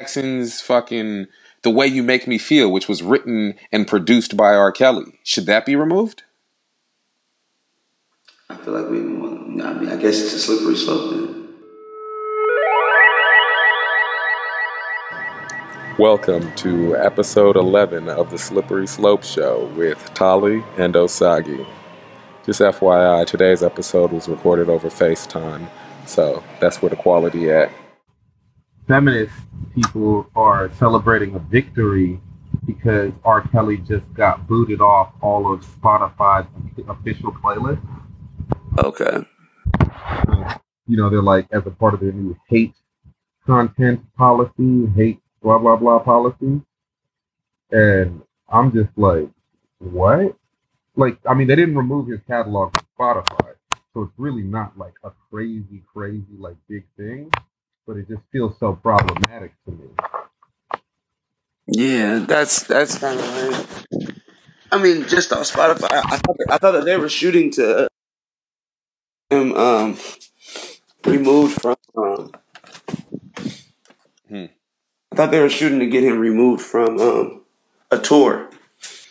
Jackson's fucking The Way You Make Me Feel, which was written and produced by R. Kelly. Should that be removed? I feel like we. want, I mean, I guess it's a slippery slope. Then. Welcome to episode 11 of the Slippery Slope Show with Tali and Osagi. Just FYI, today's episode was recorded over FaceTime, so that's where the quality at. Feminist people are celebrating a victory because R. Kelly just got booted off all of Spotify's official playlist. Okay. You know, they're like, as a part of their new hate content policy, hate blah blah blah policy. And I'm just like, what? Like, I mean, they didn't remove his catalog from Spotify, so it's really not like a crazy, crazy like big thing. But it just feels so problematic to me. Yeah, that's that's kind of like. I mean, just on Spotify, I thought that, I thought that they were shooting to him um removed from um, Hmm. I thought they were shooting to get him removed from um, a tour.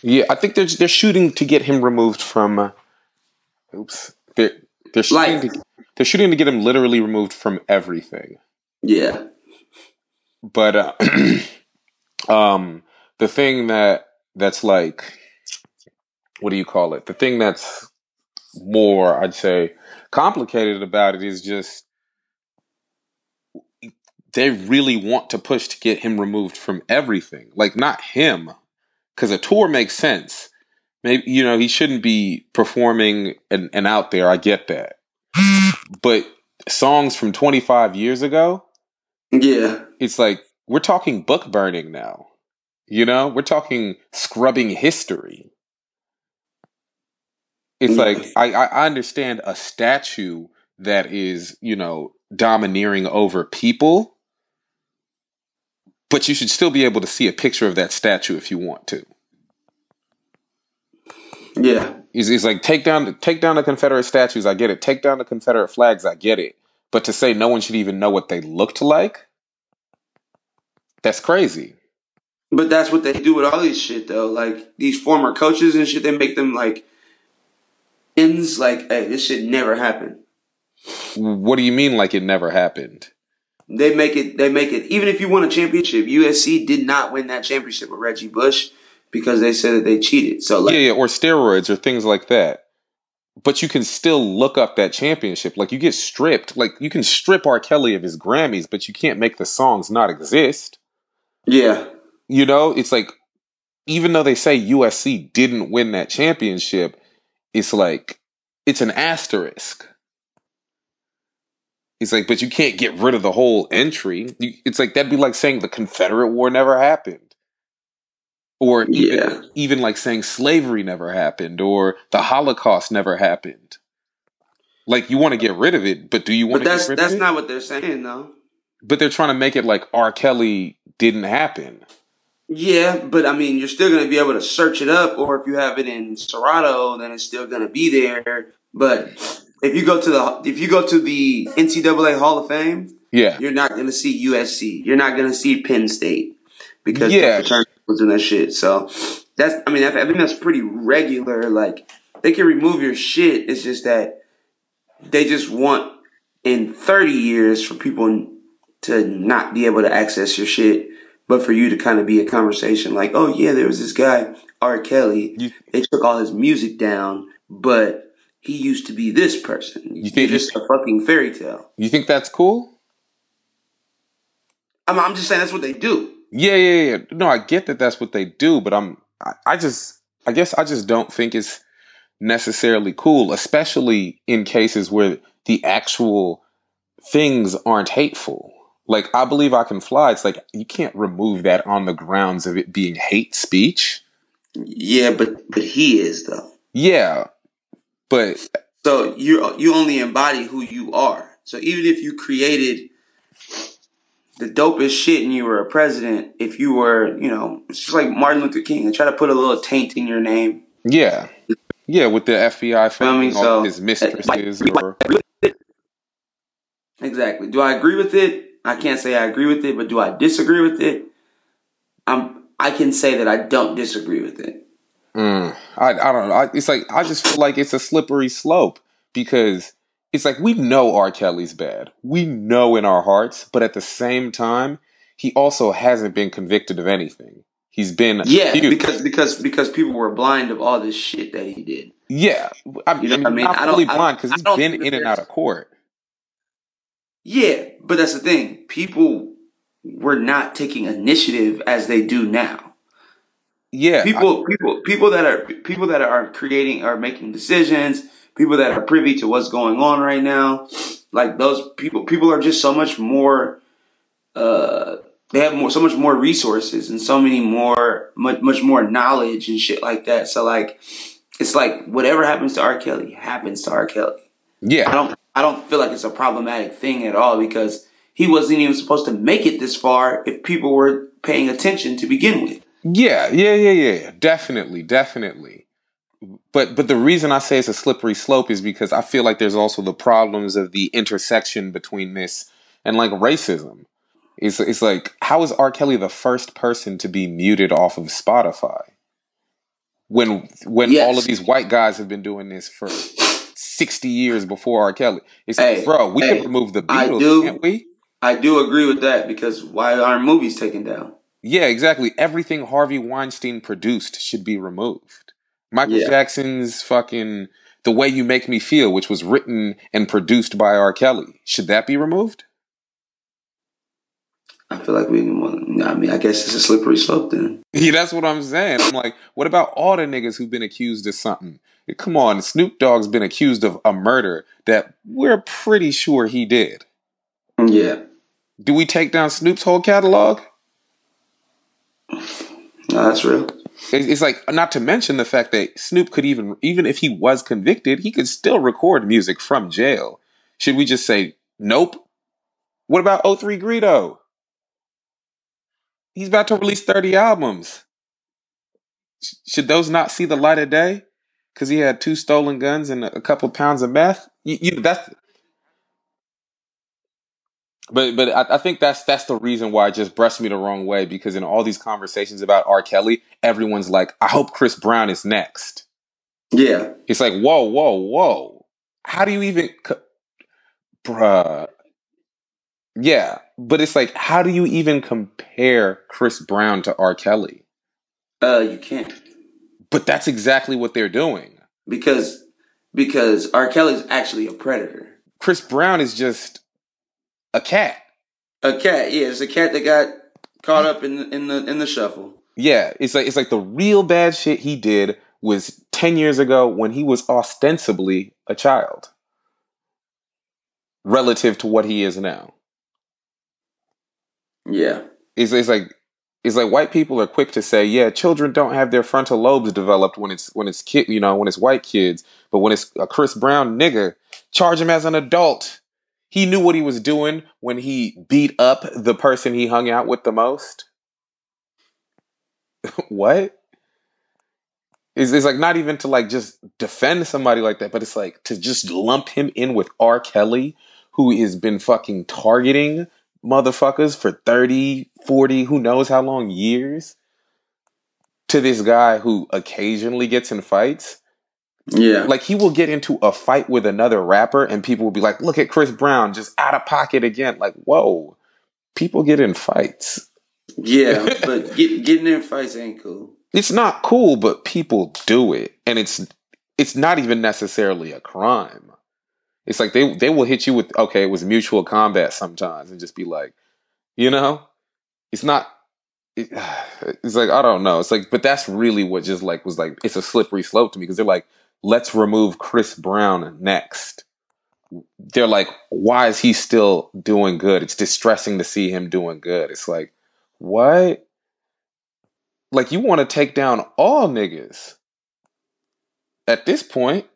Yeah, I think they're they're shooting to get him removed from. Uh, oops, they're they're shooting Like- to they're shooting to get him literally removed from everything. Yeah. But uh, um, the thing that that's like, what do you call it? The thing that's more, I'd say, complicated about it is just they really want to push to get him removed from everything. Like not him, because a tour makes sense. Maybe you know he shouldn't be performing and, and out there. I get that, but songs from 25 years ago, Yeah. it's like we're talking book burning now. You know, we're talking scrubbing history. It's Yeah. like I, I I understand a statue that is, you know, domineering over people, but you should still be able to see a picture of that statue if you want to. Yeah. It's, it's like take down take down the Confederate statues, I get it. Take down the Confederate flags, I get it. But to say no one should even know what they looked like, that's crazy. But that's what they do with all these shit though. Like these former coaches and shit, they make them like ends like, hey, this shit never happened. What do you mean like it never happened? They make it they make it even if you won a championship, USC did not win that championship with Reggie Bush because they said that they cheated. So like yeah, yeah, or steroids or things like that. But you can still look up that championship. Like you get stripped. Like you can strip R. Kelly of his Grammys, but you can't make the songs not exist. Yeah. You know, it's like even though they say USC didn't win that championship, it's like it's an asterisk. It's like, but you can't get rid of the whole entry. It's like that'd be like saying the Confederate War never happened, or even, Yeah. even like saying slavery never happened, or the Holocaust never happened. Like you want to get rid of it, but do you want But to that's get rid that's of it? not what they're saying though. but they're trying to make it like R. Kelly didn't happen. Yeah, but I mean, you're still going to be able to search it up, or if you have it in Serato, then it's still going to be there. But if you go to the if you go to the NCAA Hall of Fame, Yeah, you're not going to see USC. You're not going to see Penn State because Yeah. the was doing that shit. So that's I mean, I I think that's pretty regular. Like they can remove your shit. It's just that they just want in 30 years for people to not be able to access your shit, but for you to kind of be a conversation like, oh yeah, there was this guy R. Kelly. You- they took all his music down, but he used to be this person. You think- think just a fucking fairy tale? you think that's cool? I'm, I'm just saying that's what they do. Yeah, yeah, yeah. No, I get that that's what they do, but I'm, I, I just, I guess I just don't think it's necessarily cool, especially in cases where the actual things aren't hateful. Like, I believe I can fly. It's like, you can't remove that on the grounds of it being hate speech. Yeah, but but he is though. Yeah, but So you you only embody who you are. So even if you created the dopest shit and you were a president, if you were, you know, it's just like Martin Luther King and try to put a little taint in your name. yeah, yeah, with the FBI finding all so- his mistresses or Exactly. Do I agree with it? I can't say I agree with it, but do I disagree with it? I'm I can say that I don't disagree with it. Mm, I I don't know. I, it's like I just feel like it's a slippery slope because it's like we know R. Kelly's bad. We know in our hearts, but at the same time, he also hasn't been convicted of anything. He's been Yeah, accused. because because because people were blind of all this shit that he did. yeah. I, You know I mean, I mean? not I don't- fully I blind because he's been in and out of court. Yeah, but that's the thing. People were not taking initiative as they do now. Yeah, People people people that are people that are creating are making decisions, people that are privy to what's going on right now, like those people people are just so much more uh they have more so much more resources and so many more much much more knowledge and shit like that. So like it's like whatever happens to R. Kelly happens to R. Kelly. Yeah, I don't I don't feel like it's a problematic thing at all because he wasn't even supposed to make it this far if people were paying attention to begin with. yeah, yeah, yeah, yeah. Definitely, definitely. But but the reason I say it's a slippery slope is because I feel like there's also the problems of the intersection between this and like racism. It's it's like how is R. Kelly the first person to be muted off of Spotify? When when Yes. all of these white guys have been doing this for sixty years before R. Kelly. It's Hey, like, bro, we hey, can remove the I Beatles, do- can't we? I do agree with that because why aren't movies taken down? Yeah, exactly. Everything Harvey Weinstein produced should be removed. Michael Yeah. Jackson's fucking The Way You Make Me Feel, which was written and produced by R. Kelly, should that be removed? I feel like we can. I mean, I guess it's a slippery slope then. Yeah, that's what I'm saying. I'm like, what about all the niggas who've been accused of something? Come on, Snoop Dogg's been accused of a murder that we're pretty sure he did. Yeah, Do we take down Snoop's whole catalog? no, that's real. It's like not to mention the fact that Snoop could even even if he was convicted, he could still record music from jail. Should we just say nope? What about 03 Greedo? He's about to release 30 albums. Should those not see the light of day? Because he had two stolen guns and a a couple pounds of meth. You, you that's. But but I, I think that's that's the reason why it just brushed me the wrong way because in all these conversations about R. Kelly, everyone's like, I hope Chris Brown is next. Yeah, It's like, whoa, whoa, whoa. How do you even, co- bruh? Yeah, but it's like, how do you even compare Chris Brown to R. Kelly? uh, you can't But that's exactly what they're doing. because because R. Kelly's actually a predator. Chris Brown is just a cat. A cat, yeah, it's a cat that got caught up in the, in the in the shuffle. Yeah, it's like it's like the real bad shit he did was 10 years ago when he was ostensibly a child relative to what he is now. Yeah, It's, it's like it's like white people are quick to say, yeah, children don't have their frontal lobes developed when it's when it's kid, you know, when it's white kids, but when it's a Chris Brown nigga, charge him as an adult. He knew what he was doing when he beat up the person he hung out with the most. what? It's, it's like not even to like just defend somebody like that, but it's like to just lump him in with R. Kelly, who has been fucking targeting motherfuckers for 30, 40, who knows how long years, to this guy who occasionally gets in fights. Yeah, Like he will get into a fight with another rapper and people will be like, look at Chris Brown just out of pocket again. Like, whoa, people get in fights. yeah. but get, getting in fights ain't cool. It's not cool, but people do it. And it's it's not even necessarily a crime. It's like they they will hit you with okay, it was mutual combat sometimes and just be like, you know, it's not it, it's like I don't know. It's like but that's really what just like was like it's a slippery slope to me because they're like let's remove Chris Brown next. They're like why is he still doing good? It's distressing to see him doing good. It's like what? Like you want to take down all niggas. At this point,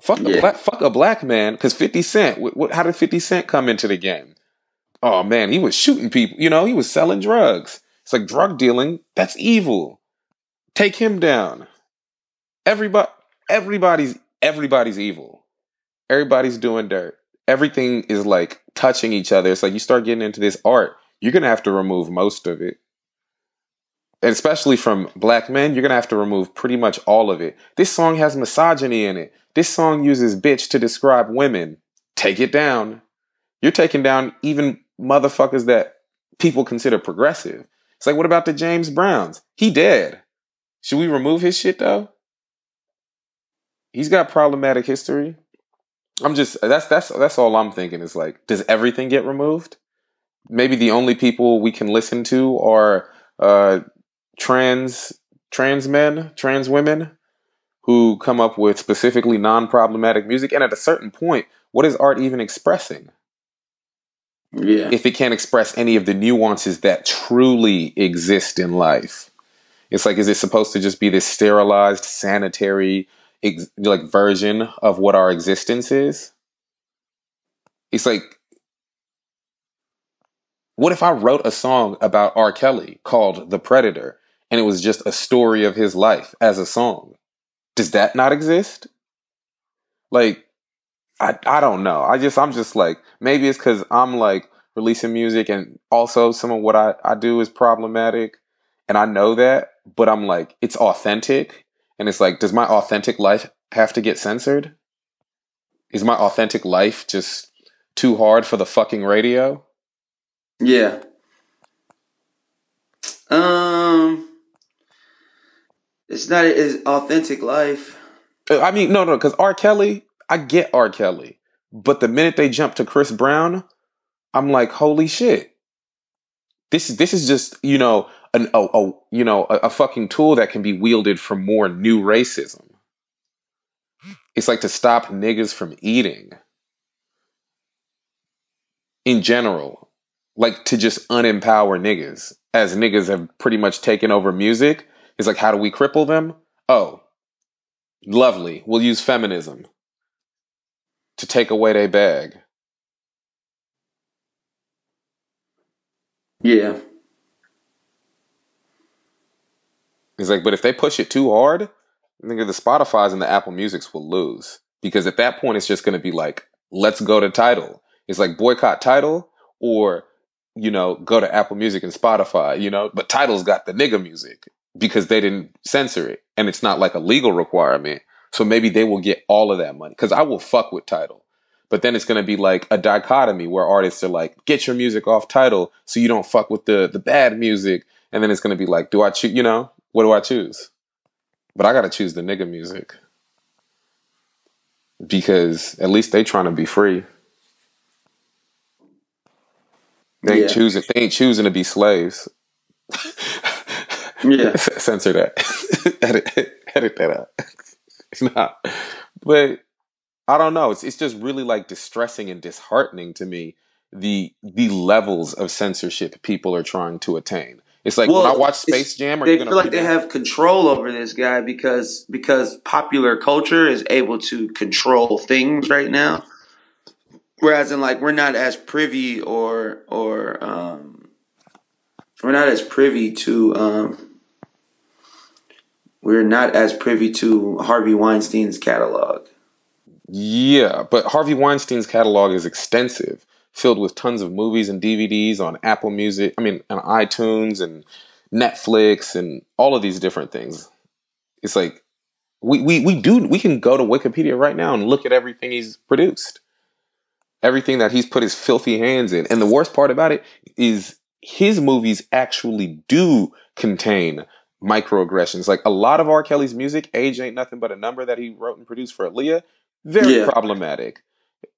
fuck a black fuck a black man because Fifty Cent. What, what, how did Fifty Cent come into the game? Oh man, he was shooting people. You know, he was selling drugs. It's like drug dealing. That's evil. Take him down. Everybody, everybody's everybody's evil. Everybody's doing dirt. everything is like touching each other. It's like you start getting into this art, you're gonna have to remove most of it. And especially from black men, you're gonna have to remove pretty much all of it. This song has misogyny in it. This song uses bitch to describe women. Take it down. You're taking down even motherfuckers that people consider progressive. It's like, what about the James Browns? He dead. Should we remove his shit though? He's got problematic history. I'm just that's that's that's all I'm thinking is like, does everything get removed? Maybe the only people we can listen to are uh, trans trans men, trans women who come up with specifically non-problematic music. And at a certain point, what is art even expressing? Yeah. If it can't express any of the nuances that truly exist in life. It's like, is it supposed to just be this sterilized, sanitary, ex- like version of what our existence is? It's like, what if I wrote a song about R. Kelly called The Predator and it was just a story of his life as a song? Does that not exist? Like, I, I don't know. I just, I'm just like, maybe it's because I'm like releasing music and also some of what I, I do is problematic and I know that, but I'm like, it's authentic. And it's like, does my authentic life have to get censored? Is my authentic life just too hard for the fucking radio? Yeah. Um, it's not his authentic life. Uh, I mean, no, no, because R. Kelly, I get R. Kelly, but the minute they jump to Chris Brown, I'm like, holy shit! This this is just you know an a, a you know a, a fucking tool that can be wielded for more new racism. It's like to stop niggas from eating. In general, like to just unempower niggas, as niggas have pretty much taken over music. It's like, how do we cripple them? Oh, lovely. We'll use feminism to take away their bag. Yeah. It's like, but if they push it too hard, I think the Spotify's and the Apple Musics will lose because at that point it's just going to be like, let's go to Tidal. It's like boycott Tidal or you know go to Apple Music and Spotify. You know, but Tidal's got the nigga music because they didn't censor it and it's not like a legal requirement. So maybe they will get all of that money because I will fuck with Tidal. But then it's going to be like a dichotomy where artists are like, get your music off Tidal so you don't fuck with the the bad music. And then it's going to be like, do I choose? You know, what do I choose? But I got to choose the nigga music because at least they trying to be free. They ain't Yeah. choosing. They ain't choosing to be slaves. Yeah. Censor that. edit, edit that out. nah. But I don't know. It's it's just really like distressing and disheartening to me the the levels of censorship people are trying to attain. It's like when I watch Space Jam, are They feel like they have control over this guy because because popular culture is able to control things right now. Whereas in like we're not as privy or or um we're not as privy to um we're not as privy to Harvey Weinstein's catalog. Yeah, but Harvey Weinstein's catalog is extensive, filled with tons of movies and DVDs on Apple Music, I mean, on iTunes and Netflix and all of these different things. It's like we, we, we do we can go to Wikipedia right now and look at everything he's produced. Everything that he's put his filthy hands in. And the worst part about it is his movies actually do contain microaggressions. Like a lot of R. Kelly's music, Age Ain't Nothing But a Number that he wrote and produced for Aaliyah, very Yeah. problematic.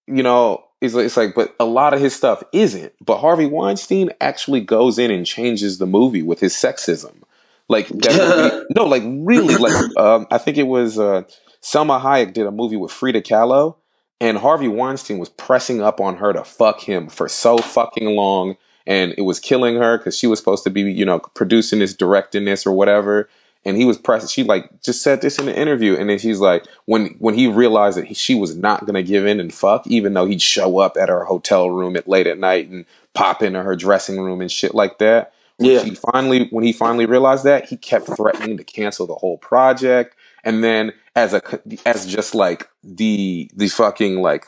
You know, it's, it's like, but a lot of his stuff isn't. But Harvey Weinstein actually goes in and changes the movie with his sexism. Like, that movie, no, like really, like, um, I think it was uh, Salma Hayek did a movie with Frida Kahlo, and Harvey Weinstein was pressing up on her to fuck him for so fucking long, and it was killing her because she was supposed to be, you know, producing this, directing this, or whatever. And he was pressing. She like just said this in the interview, and then she's like, when when he realized that he, she was not gonna give in and fuck, even though he'd show up at her hotel room at late at night and pop into her dressing room and shit like that. When Yeah. she finally when he finally realized that, he kept threatening to cancel the whole project. And then as a as just like the the fucking like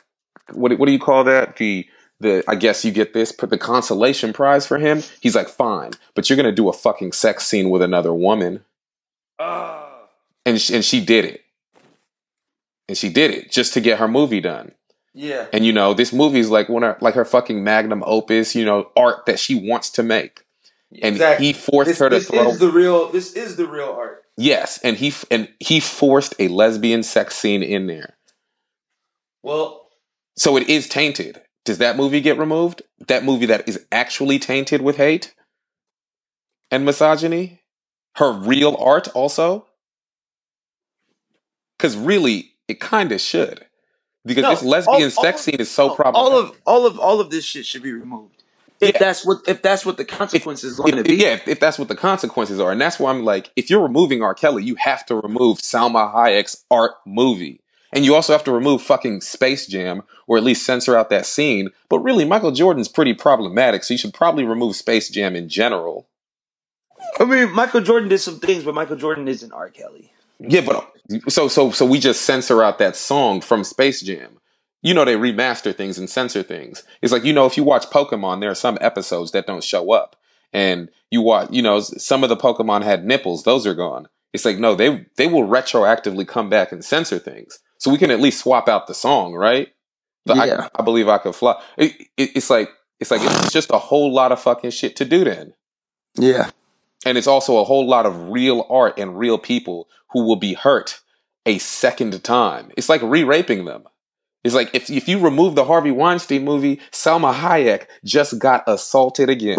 what what do you call that? The the I guess you get this, put the consolation prize for him. He's like, fine, but you're gonna do a fucking sex scene with another woman, and she, and she did it, and she did it just to get her movie done. Yeah. And you know, this movie is like one of like her fucking magnum opus, you know, art that she wants to make. And Exactly. he forced This, her to this throw is the real. This is the real art. Yes, and he and he forced a lesbian sex scene in there. Well, So it is tainted. Does that movie get removed? That movie that is actually tainted with hate and misogyny? Her real art also? Cuz really it kind of should. Because No, this lesbian all- sex all- scene is so all problematic. of all of all of this shit should be removed. If Yeah. that's what if that's what the consequences is going to be. yeah, if, if that's what the consequences are, and that's why I'm like, if you're removing R. Kelly, you have to remove Salma Hayek's art movie, and you also have to remove fucking Space Jam, or at least censor out that scene. But really, Michael Jordan's pretty problematic, so you should probably remove Space Jam in general. I mean, Michael Jordan did some things, but Michael Jordan isn't R. Kelly. Yeah, but so so so we just censor out that song from Space Jam. You know they remaster things and censor things. It's like you know if you watch Pokemon, there are some episodes that don't show up, and you watch you know some of the Pokemon had nipples; those are gone. It's like no, they they will retroactively come back and censor things, so we can at least swap out the song, right? The I- I, believe I could fly. It, it, it's like it's like it's just a whole lot of fucking shit to do then. Yeah. And it's also a whole lot of real art and real people who will be hurt a second time. It's like re-raping them. It's like if if you remove the Harvey Weinstein movie, Salma Hayek just got assaulted again.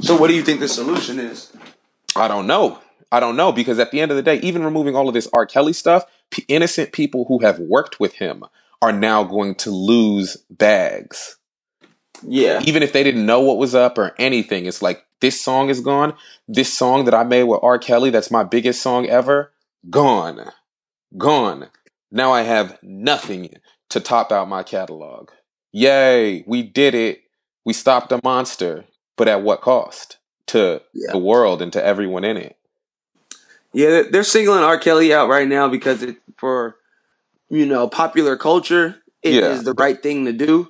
So, what do you think the solution is? I don't know. I don't know because at the end of the day, even removing all of this R. Kelly stuff, p- innocent people who have worked with him are now going to lose bags. Yeah. even if they didn't know what was up or anything, it's like this song is gone. This song that I made with R. Kelly, that's my biggest song ever, gone. Gone. Now I have nothing to top out my catalog. Yay, we did it. We stopped a monster, but at what cost? To Yeah. the world and to everyone in it. Yeah, they're- singling R. Kelly out right now because it, for you know popular culture, it is Yeah. the right thing to do.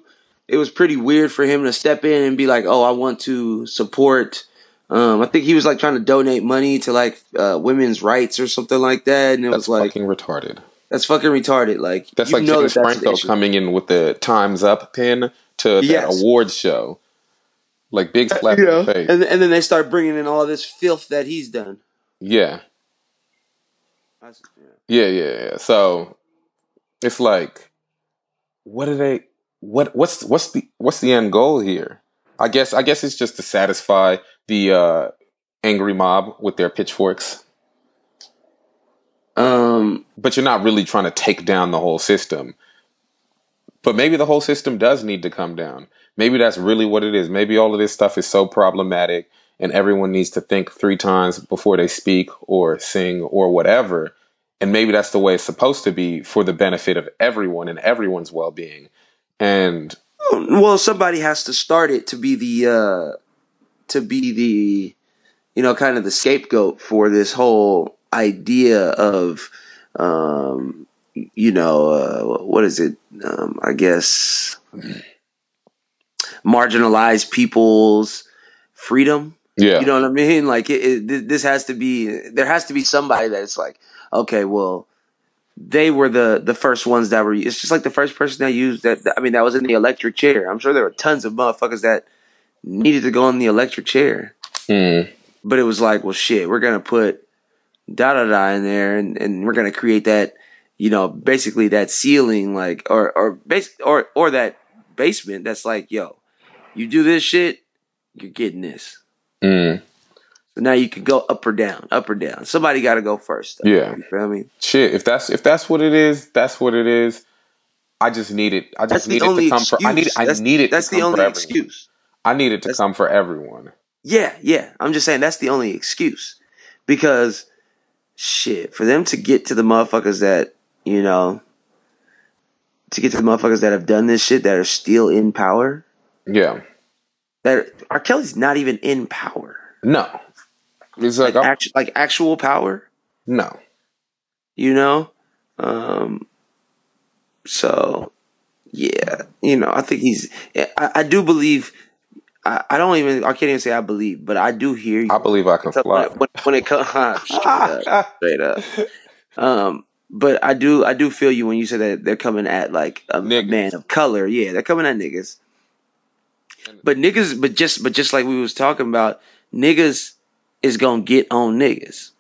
It was pretty weird for him to step in and be like, "Oh, I want to support." Um, I think he was like trying to donate money to like uh, women's rights or something like that, and it That's was like fucking retarded. that's fucking retarded. Like That's you like know James that that's coming in with the Times Up pin to that Yes. awards show. Like big slap know, in the face. and and then they start bringing in all this filth that he's done. Yeah. Yeah. Yeah, yeah, yeah. So it's like, what are they? What what's what's the what's the end goal here? I guess I guess it's just to satisfy the uh, angry mob with their pitchforks, Um, but you're not really trying to take down the whole system. But maybe the whole system does need to come down. Maybe that's really what it is. Maybe all of this stuff is so problematic, and everyone needs to think three times before they speak or sing or whatever. And maybe that's the way it's supposed to be for the benefit of everyone and everyone's well being. And well, somebody has to start it to be the uh, to be the you know kind of the scapegoat for this whole idea of um, you know uh, what is it? Um, I guess marginalized people's freedom. yeah, You know what I mean? Like it, it, this has to be. There has to be somebody that's like, okay, well, they were the the first ones that were. It's just like the first person that used that. I mean, that was in the electric chair. I'm sure there were tons of motherfuckers that needed to go in the electric chair, Mm, but it was like, well, shit, we're gonna put da da da in there, and and we're gonna create that. You know, basically that ceiling, like, or or base or or that basement. That's like, yo, you do this shit, you're getting this. mm, So now you can go up or down, up or down. Somebody got to go first. though. Yeah. you feel me? shit. If that's if that's what it is, that's what it is. I just need it. I just need it to come excuse. for. I need. I that's, need it. That's to the only excuse. I need it to That's- come for everyone. Yeah, yeah. I'm just saying that's the only excuse because shit for them to get to the motherfuckers that you know to get to the motherfuckers that have done this shit that are still in power. Yeah. That R. Kelly's not even in power, No. It's like, like, I'm- like actual power. no. You know, um, So, yeah, you know, I think he's. I, I do believe. I, I don't even. I can't even say I believe, but I do hear you. I believe I can when, fly. when, when it comes straight up, straight up. Um, but I do. I do feel you when you say that they're coming at like a Niggas. man of color. Yeah, they're coming at niggas. But niggas, but just, but just like we was talking about, niggas is gonna get on niggas,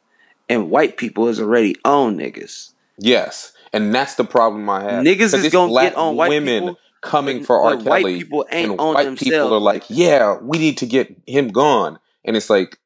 and white people is already on niggas. Yes, and that's the problem I have. Niggas is gonna black get on white women people, coming for R. but white Kelly, people ain't and on white themselves. people are like, "Yeah, we need to get him gone," and it's like,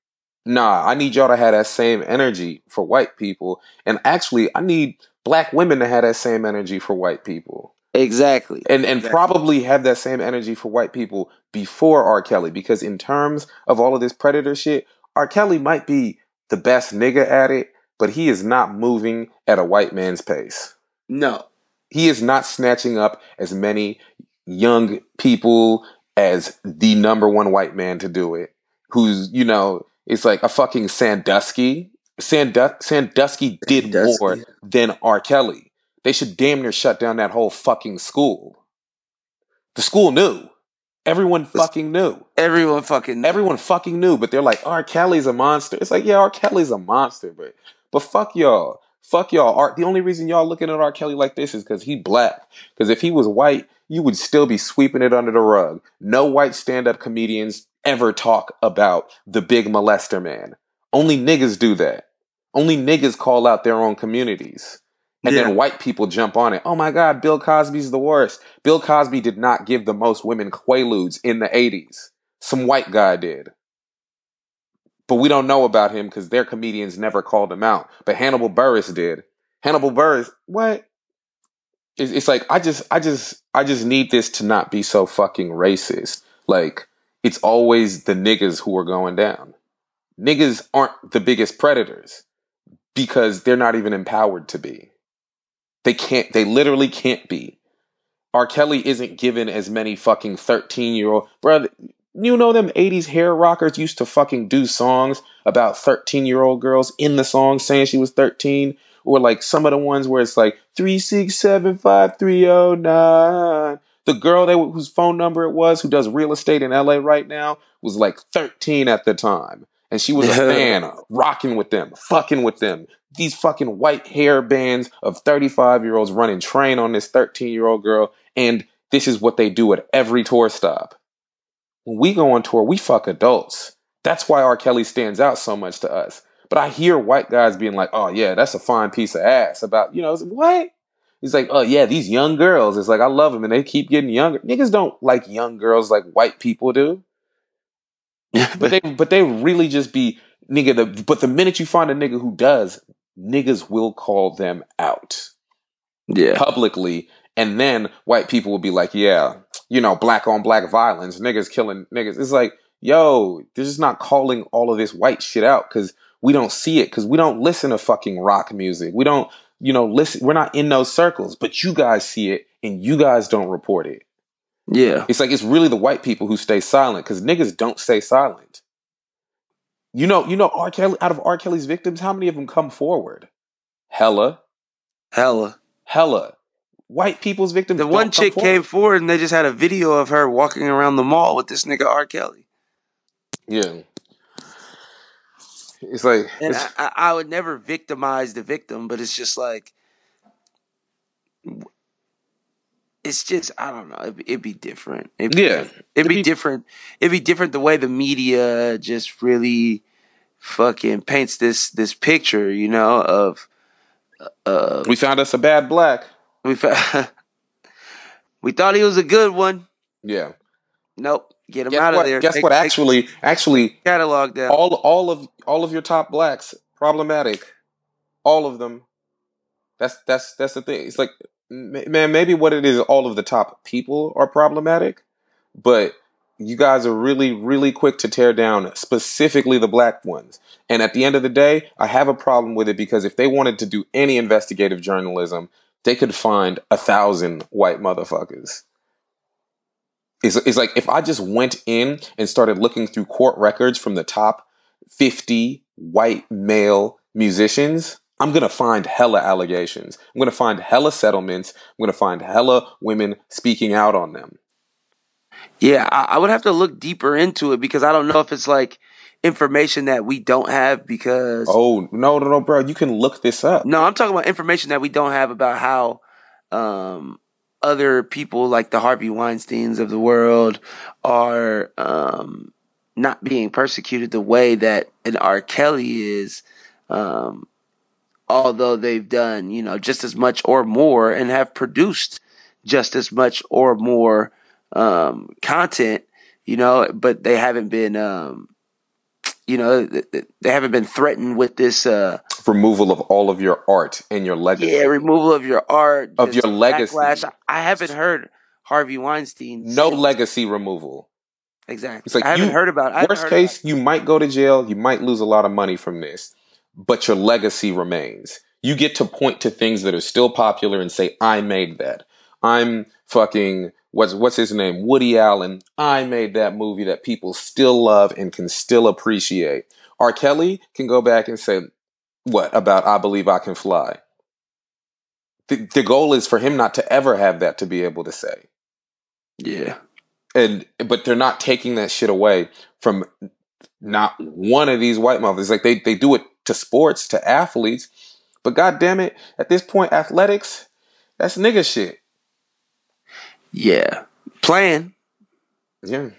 "Nah, I need y'all to have that same energy for white people, and actually, I need black women to have that same energy for white people." Exactly. and and Exactly. probably have that same energy for white people before R. Kelly because in terms of all of this predator shit, R. Kelly might be the best nigga at it, but he is not moving at a white man's pace. No. He is not snatching up as many young people as the number one white man to do it. Who's you know, it's like a fucking Sandusky. Sandu- Sandusky did Sandusky. more than R. Kelly. They should damn near shut down that whole fucking school. The school knew. Everyone fucking knew. Everyone fucking. Everyone fucking knew, but they're like, R. Kelly's a monster. It's like, yeah, R. Kelly's a monster, but but fuck y'all. Fuck y'all. R- the only reason y'all looking at R. Kelly like this is because he black. Because if he was white, you would still be sweeping it under the rug. No white stand-up comedians ever talk about the big molester man. Only niggas do that. Only niggas call out their own communities. And Yeah. then white people jump on it. Oh my God, Bill Cosby's the worst. Bill Cosby did not give the most women quaaludes in the 80s. Some white guy did. But we don't know about him because their comedians never called him out. But Hannibal Buress did. Hannibal Buress, what? It's, it's like I just, I just, I just need this to not be so fucking racist. Like it's always the niggas who are going down. Niggas aren't the biggest predators because they're not even empowered to be. They can't. They literally can't be. R. Kelly isn't given as many fucking thirteen year old brother. You know them '80s hair rockers used to fucking do songs about thirteen year old girls in the song saying she was thirteen, or like some of the ones where it's like three six seven five three zero nine. The girl that whose phone number it was, who does real estate in LA right now, was like thirteen at the time, and she was a fan, rocking with them, fucking with them these fucking white hair bands of 35 year olds running train on this 13 year old girl. And this is what they do at every tour stop. When we go on tour, we fuck adults. That's why R. Kelly stands out so much to us. But I hear white guys being like, oh, yeah, that's a fine piece of ass. About, you know, like, what? He's like, oh, yeah, these young girls. It's like, I love them and they keep getting younger. Niggas don't like young girls like white people do. But they, but they really just be, nigga, the, but the minute you find a nigga who does, niggas will call them out. Yeah. publicly. And then white people will be like yeah you know black on black violence niggas killing niggas. It's like yo they're just not calling all of this white shit out because we don't see it because we don't listen to fucking rock music. We don't you know listen we're not in those circles but you guys see it and you guys don't report it Yeah. it's like it's really the white people who stay silent because niggas don't stay silent you know you know r kelly out of r kelly's victims how many of them come forward hella Hella. hella white people's victims. The one chick forward. came forward and they just had a video of her walking around the mall with this nigga R. Kelly. Yeah, it's like And it's- I, I would never victimize the victim, but it's just like, it's just I don't know. It'd, it'd be different. It'd be, Yeah. it'd be be- different. It'd be different the way the media just really fucking paints this this picture, you know, of uh we found us a bad black. we fa- we thought he was a good one. Yeah. Nope, get him Guess out what? of there. Guess Take- what? Actually, actually, catalog down. all all of all of your top blacks problematic. All of them. That's that's that's the thing. It's like, man, maybe what it is, all of the top people are problematic, but you guys are really, really quick to tear down specifically the black ones. And at the end of the day, I have a problem with it because if they wanted to do any investigative journalism, they could find a thousand white motherfuckers. It's, it's like if I just went in and started looking through court records from the top 50 white male musicians, I'm gonna find hella allegations. I'm gonna find hella settlements. I'm gonna find hella women speaking out on them. Yeah, I, I would have to look deeper into it because I don't know if it's like information that we don't have because Oh no no no, bro! You can look this up. no, I'm talking about information that we don't have about how um, other people like the Harvey Weinstein's of the world are um, not being persecuted the way that an R. Kelly is. Um, although they've done, you know, just as much or more and have produced just as much or more um, content, you know, but they haven't been, um, you know, they haven't been threatened with this uh, Removal of all of your art and your legacy. yeah removal of your art, Of your legacy. backlash. I haven't heard Harvey Weinstein. No legacy removal. exactly. It's like I haven't you- heard about. I haven't Worst heard case, you might go to jail. You might lose a lot of money from this, but your legacy remains. You get to point to things that are still popular and say, "I made that." I'm fucking what's what's his name? Woody Allen. I made that movie that people still love and can still appreciate. R. Kelly can go back and say, "What about I Believe I Can Fly?" The, the goal is for him not to ever have that to be able to say Yeah. and but they're not taking that shit away from not one of these white mothers. Like they they do it to sports, to athletes, but god damn it, at this point, athletics, that's nigga shit. Yeah. Playing, Yeah,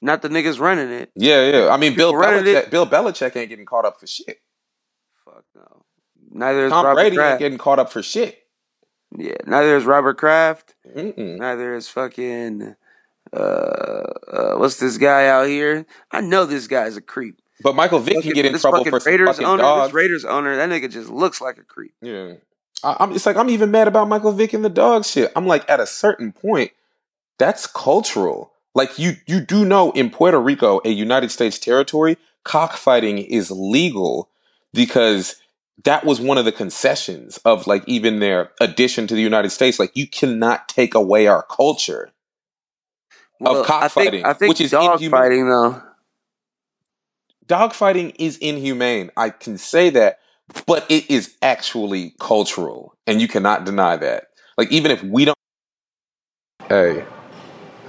not the niggas running it. yeah, yeah. I mean, Bill People Belichick. Bill Belichick ain't getting caught up for shit. Fuck no. Neither is Tom Robert Brady ain't getting caught up for shit. Yeah. Neither is Robert Kraft. Mm-mm. Neither is fucking. Uh, uh, what's this guy out here? I know this guy's a creep. But Michael Vick can get in trouble fucking for Raiders fucking owner. dogs. This Raiders owner. That nigga just looks like a creep. Yeah. I, I'm, it's like I'm even mad about Michael Vick and the dog shit. I'm like, at a certain point, that's cultural. Like you, you do know in Puerto Rico, a United States territory, cockfighting is legal because that was one of the concessions of like even their addition to the United States. Like you cannot take away our culture. Well, I cockfighting, think, I think which is dog inhuman. fighting though. Dogfighting is inhumane. I can say that, but it is actually cultural, and you cannot deny that. Like even if we don't. Hey,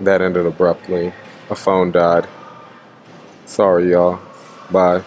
that ended abruptly. A phone died. Sorry, y'all. Bye.